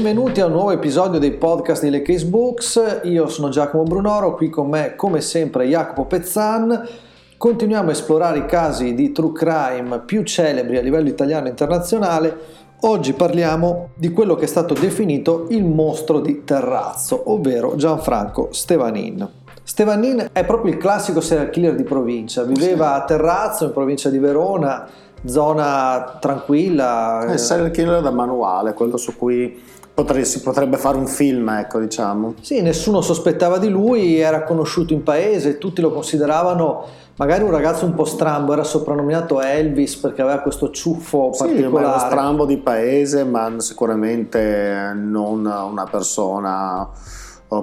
Benvenuti a un nuovo episodio dei podcast di Le Case Books. Io sono Giacomo Brunoro, qui con me come sempre Jacopo Pezzan. Continuiamo a esplorare i casi di true crime più celebri a livello italiano e internazionale. Oggi parliamo di quello che è stato definito il mostro di Terrazzo, ovvero Gianfranco Stevanin. Stevanin è proprio il classico serial killer di provincia, viveva a Terrazzo in provincia di Verona, zona tranquilla. È il serial killer da manuale, quello su cui Potre, si potrebbe fare un film, ecco, diciamo. Sì, nessuno sospettava di lui, era conosciuto in paese, tutti lo consideravano magari un ragazzo un po' strambo, era soprannominato Elvis perché aveva questo ciuffo sì, particolare. Sì, strambo di paese, ma sicuramente non una persona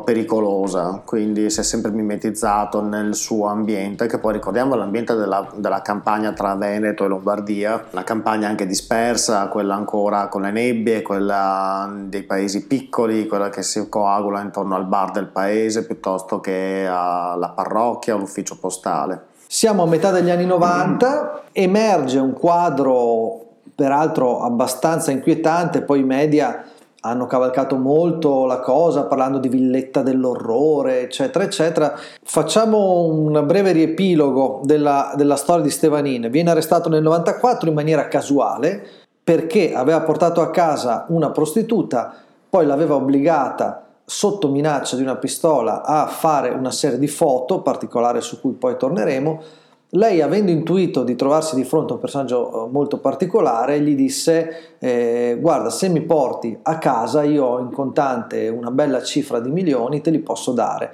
pericolosa, quindi si è sempre mimetizzato nel suo ambiente, che poi ricordiamo l'ambiente della, della, campagna tra Veneto e Lombardia, una campagna anche dispersa, quella ancora con le nebbie, quella dei paesi piccoli, quella che si coagula intorno al bar del paese piuttosto che alla parrocchia all'ufficio postale. Siamo a metà degli anni 90, emerge un quadro peraltro abbastanza inquietante, poi i media hanno cavalcato molto la cosa parlando di villetta dell'orrore, eccetera, eccetera. Facciamo un breve riepilogo della, della storia di Stevanin. Viene arrestato nel 94 in maniera casuale perché aveva portato a casa una prostituta, poi l'aveva obbligata sotto minaccia di una pistola a fare una serie di foto, particolare su cui poi torneremo, lei, avendo intuito di trovarsi di fronte a un personaggio eh, molto particolare, gli disse: eh, Guarda, se mi porti a casa, io ho in contante una bella cifra di milioni, te li posso dare.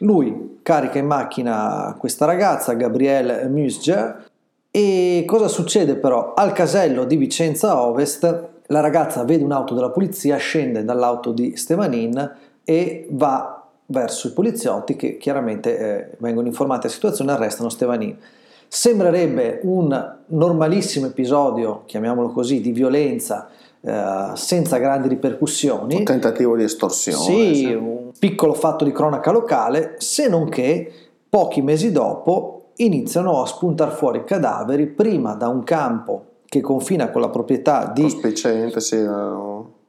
Lui carica in macchina questa ragazza, Gabrielle Musger, e cosa succede però? Al casello di Vicenza Ovest, la ragazza vede un'auto della polizia, scende dall'auto di Stevanin e va verso i poliziotti che chiaramente eh, vengono informati della situazione e arrestano Stevanin. Sembrerebbe un normalissimo episodio, chiamiamolo così, di violenza eh, senza grandi ripercussioni. Un tentativo di estorsione. Sì, sì, un piccolo fatto di cronaca locale, se non che pochi mesi dopo iniziano a spuntare fuori cadaveri prima da un campo che confina con la proprietà di, sì,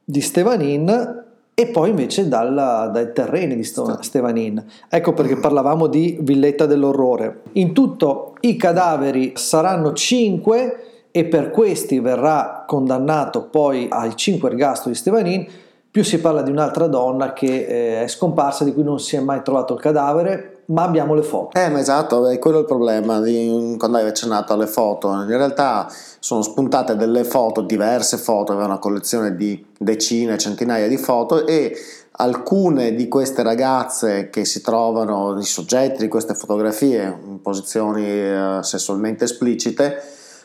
di Stevanin e poi invece dal, dai terreni di Stevanin. Ecco perché parlavamo di villetta dell'orrore. In tutto i cadaveri saranno 5 e per questi verrà condannato poi ai 5 ergastoli di Stevanin più si parla di un'altra donna che eh, è scomparsa, di cui non si è mai trovato il cadavere, ma abbiamo le foto. Eh, ma esatto, è quello il problema di, quando hai accennato alle foto. In realtà sono spuntate delle foto, diverse foto, aveva una collezione di decine, centinaia di foto e alcune di queste ragazze che si trovano, i soggetti di queste fotografie in posizioni eh, sessualmente esplicite,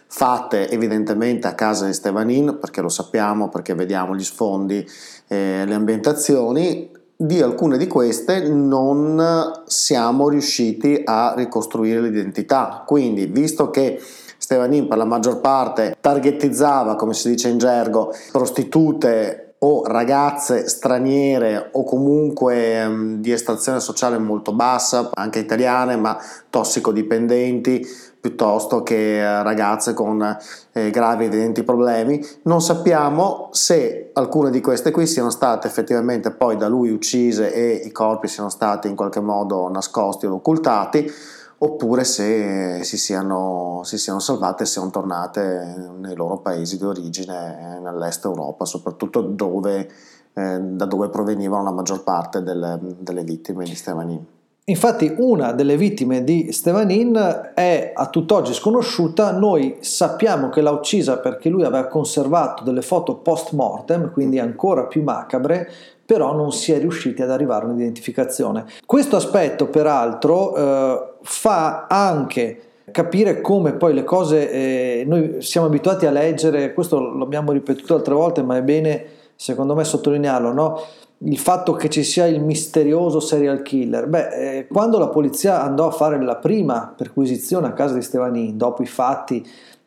fatte evidentemente a casa di Stevanin, perché lo sappiamo, perché vediamo gli sfondi, eh, le ambientazioni, di alcune di queste non siamo riusciti a ricostruire l'identità. Quindi, visto che Stevanin per la maggior parte targetizzava, come si dice in gergo, prostitute o ragazze straniere o comunque um, di estrazione sociale molto bassa, anche italiane, ma tossicodipendenti, piuttosto che eh, ragazze con eh, gravi evidenti problemi. Non sappiamo se alcune di queste qui siano state effettivamente poi da lui uccise e i corpi siano stati in qualche modo nascosti o occultati oppure se si siano, si siano salvate e siano tornate nei loro paesi di origine nell'est Europa, soprattutto dove, eh, da dove provenivano la maggior parte delle, delle vittime di Stevanin. Infatti una delle vittime di Stevanin è a tutt'oggi sconosciuta, noi sappiamo che l'ha uccisa perché lui aveva conservato delle foto post mortem, quindi ancora più macabre, però non si è riusciti ad arrivare a un'identificazione. Questo aspetto peraltro eh, fa anche capire come poi le cose, eh, noi siamo abituati a leggere, questo l'abbiamo ripetuto altre volte, ma è bene secondo me sottolinearlo, no? Il fatto che ci sia il misterioso serial killer. Beh, eh, quando la polizia andò a fare la prima perquisizione a casa di Stevanin, dopo i fatti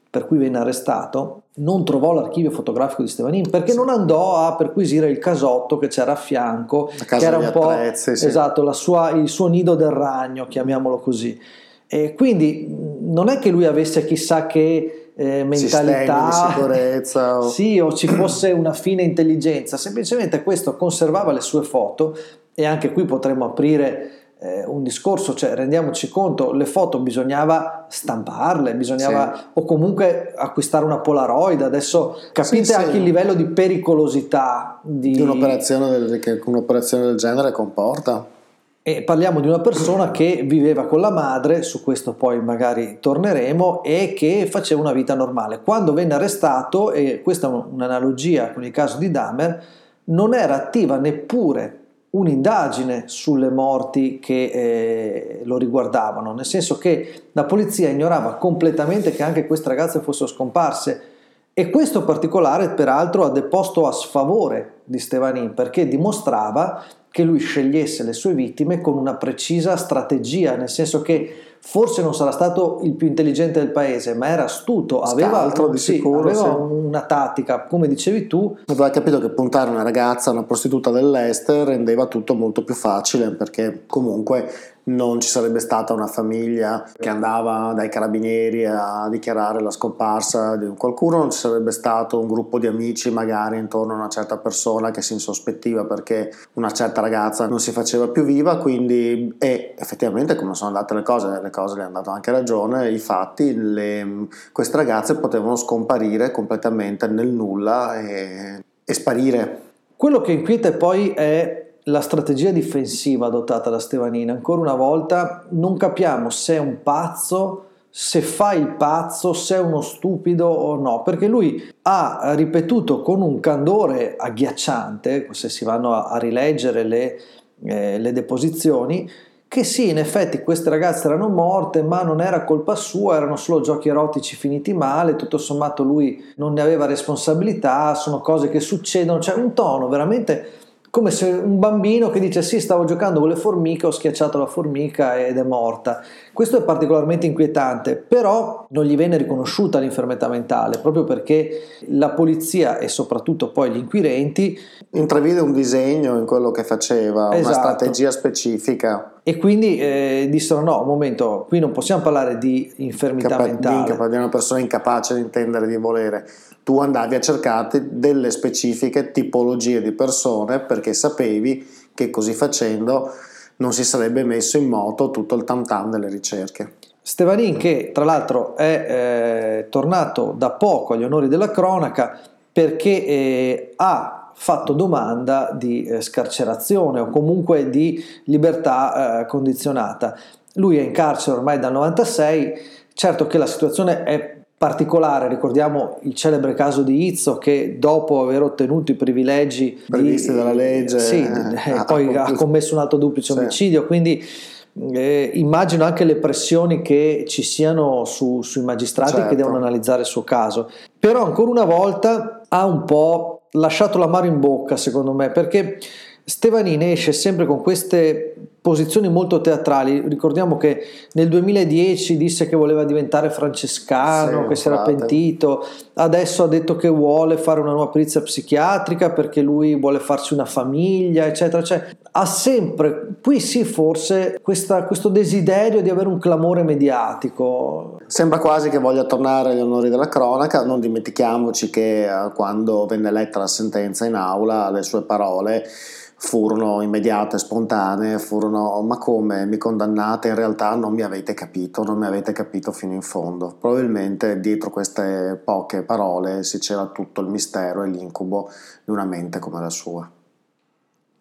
per cui venne arrestato, non trovò l'archivio fotografico di Stevanin perché sì. non andò a perquisire il casotto che c'era a fianco, che era un po' attrezzi, sì. esatto, sua, il suo nido del ragno, chiamiamolo così. E quindi non è che lui avesse chissà che eh, mentalità, di sicurezza. O... sì, o ci fosse una fine intelligenza, semplicemente questo conservava le sue foto e anche qui potremmo aprire eh, un discorso, cioè rendiamoci conto, le foto bisognava stamparle, bisognava sì. o comunque acquistare una Polaroid, adesso capite sì, anche sì. il livello di pericolosità di, di un'operazione del, che un'operazione del genere comporta. E parliamo di una persona che viveva con la madre, su questo poi magari torneremo, e che faceva una vita normale. Quando venne arrestato, e questa è un'analogia con il caso di Dahmer, non era attiva neppure un'indagine sulle morti che eh, lo riguardavano, nel senso che la polizia ignorava completamente che anche queste ragazze fossero scomparse e questo particolare peraltro ha deposto a sfavore di Stevanin perché dimostrava che lui scegliesse le sue vittime con una precisa strategia, nel senso che forse non sarà stato il più intelligente del paese, ma era astuto, aveva, Scaltro, sì, sicuro, aveva sì. una tattica, come dicevi tu. Aveva capito che puntare una ragazza, una prostituta dell'est, rendeva tutto molto più facile, perché comunque non ci sarebbe stata una famiglia che andava dai carabinieri a dichiarare la scomparsa di qualcuno, non ci sarebbe stato un gruppo di amici magari intorno a una certa persona che si insospettiva perché una certa ragazza non si faceva più viva, quindi e effettivamente come sono andate le cose, le cose le hanno dato anche ragione, i fatti, le, queste ragazze potevano scomparire completamente nel nulla e, e sparire. Quello che inquieta poi è la strategia difensiva adottata da Stevanini, ancora una volta non capiamo se è un pazzo, se fa il pazzo, se è uno stupido o no, perché lui ha ripetuto con un candore agghiacciante, se si vanno a, rileggere le, eh, le deposizioni, che sì, in effetti queste ragazze erano morte, ma non era colpa sua, erano solo giochi erotici finiti male, tutto sommato lui non ne aveva responsabilità, sono cose che succedono, cioè un tono veramente come se un bambino che dice sì stavo giocando con le formiche, ho schiacciato la formica ed è morta. Questo è particolarmente inquietante, però non gli venne riconosciuta l'infermità mentale, proprio perché la polizia e soprattutto poi gli inquirenti intravide un disegno in quello che faceva, esatto. una strategia specifica. E quindi eh, dissero no, un momento, qui non possiamo parlare di infermità Capa- mentale. Di, di una persona incapace di intendere, di volere tu andavi a cercarti delle specifiche tipologie di persone perché sapevi che così facendo non si sarebbe messo in moto tutto il tam tam delle ricerche. Stevanin che tra l'altro è eh, tornato da poco agli onori della cronaca perché eh, ha fatto domanda di eh, scarcerazione o comunque di libertà eh, condizionata. Lui è in carcere ormai dal 96, certo che la situazione è particolare, ricordiamo il celebre caso di Izzo che dopo aver ottenuto i privilegi previsti dalla legge sì, eh, eh poi ha commesso un altro duplice sì. omicidio, quindi eh, immagino anche le pressioni che ci siano su, sui magistrati certo. che devono analizzare il suo caso. Però ancora una volta ha un po' lasciato l'amaro in bocca secondo me perché Stevanini esce sempre con queste posizioni molto teatrali. Ricordiamo che nel 2010 disse che voleva diventare francescano, sì, che si era pentito, adesso ha detto che vuole fare una nuova perizia psichiatrica perché lui vuole farsi una famiglia, eccetera. Cioè, ha sempre, qui sì forse, questa, questo desiderio di avere un clamore mediatico. Sembra quasi che voglia tornare agli onori della cronaca, non dimentichiamoci che eh, quando venne letta la sentenza in aula, le sue parole furono immediate, spontanee, furono ma come mi condannate? In realtà non mi avete capito, non mi avete capito fino in fondo. Probabilmente dietro queste poche parole si c'era tutto il mistero e l'incubo di una mente come la sua.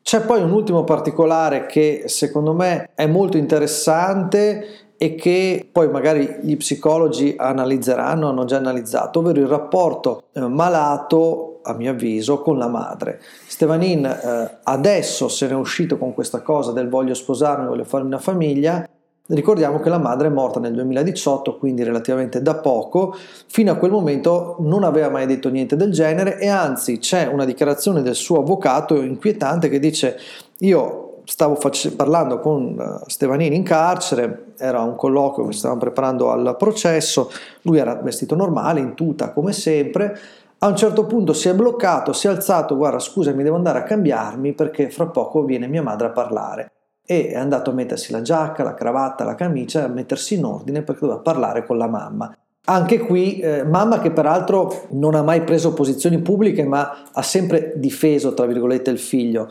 C'è poi un ultimo particolare che secondo me è molto interessante e che poi magari gli psicologi analizzeranno, hanno già analizzato, ovvero il rapporto eh, malato a mio avviso, con la madre. Stevanin eh, adesso se ne è uscito con questa cosa del voglio sposarmi, voglio fare una famiglia. Ricordiamo che la madre è morta nel 2018, quindi relativamente da poco. Fino a quel momento non aveva mai detto niente del genere e anzi c'è una dichiarazione del suo avvocato inquietante che dice io stavo face- parlando con eh, Stevanini in carcere, era un colloquio che stavamo preparando al processo, lui era vestito normale, in tuta come sempre, a un certo punto si è bloccato, si è alzato, guarda scusami devo andare a cambiarmi perché fra poco viene mia madre a parlare. E è andato a mettersi la giacca, la cravatta, la camicia, a mettersi in ordine perché doveva parlare con la mamma. Anche qui, eh, mamma che peraltro non ha mai preso posizioni pubbliche, ma ha sempre difeso, tra virgolette, il figlio.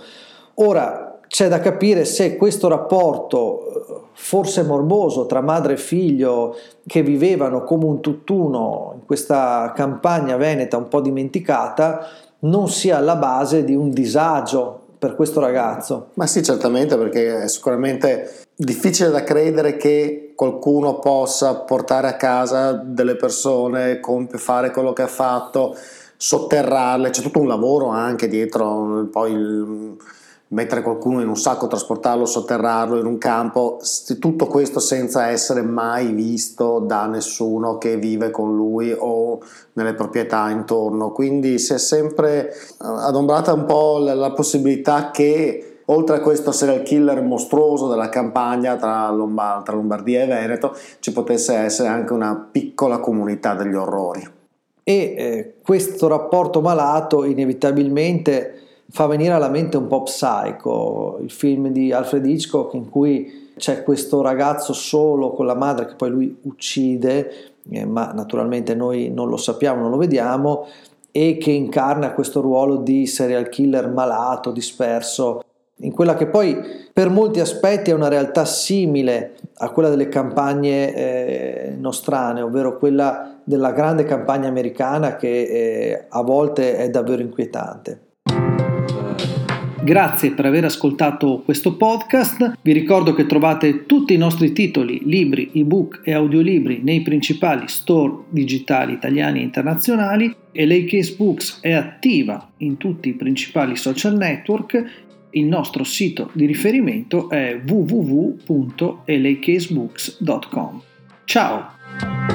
Ora, c'è da capire se questo rapporto, eh, forse morboso, tra madre e figlio, che vivevano come un tutt'uno in questa campagna veneta un po' dimenticata, non sia alla base di un disagio per questo ragazzo. Ma sì, certamente, perché è sicuramente difficile da credere che qualcuno possa portare a casa delle persone, fare quello che ha fatto, sotterrarle, c'è tutto un lavoro anche dietro, poi il, mettere qualcuno in un sacco, trasportarlo, sotterrarlo in un campo, tutto questo senza essere mai visto da nessuno che vive con lui o nelle proprietà intorno. Quindi si è sempre eh, adombrata un po' la, possibilità che oltre a questo serial killer mostruoso della campagna tra, Lombard- tra Lombardia e Veneto ci potesse essere anche una piccola comunità degli orrori. E eh, questo rapporto malato inevitabilmente fa venire alla mente un po' Psycho, il film di Alfred Hitchcock in cui c'è questo ragazzo solo con la madre che poi lui uccide, eh, ma naturalmente noi non lo sappiamo, non lo vediamo, e che incarna questo ruolo di serial killer malato, disperso, in quella che poi per molti aspetti è una realtà simile a quella delle campagne eh, nostrane, ovvero quella della grande campagna americana che eh, a volte è davvero inquietante. Grazie per aver ascoltato questo podcast. Vi ricordo che trovate tutti i nostri titoli, libri, ebook e audiolibri nei principali store digitali italiani e internazionali e l'Acase Books è attiva in tutti i principali social network. Il nostro sito di riferimento è www.lacasebooks.com. Ciao!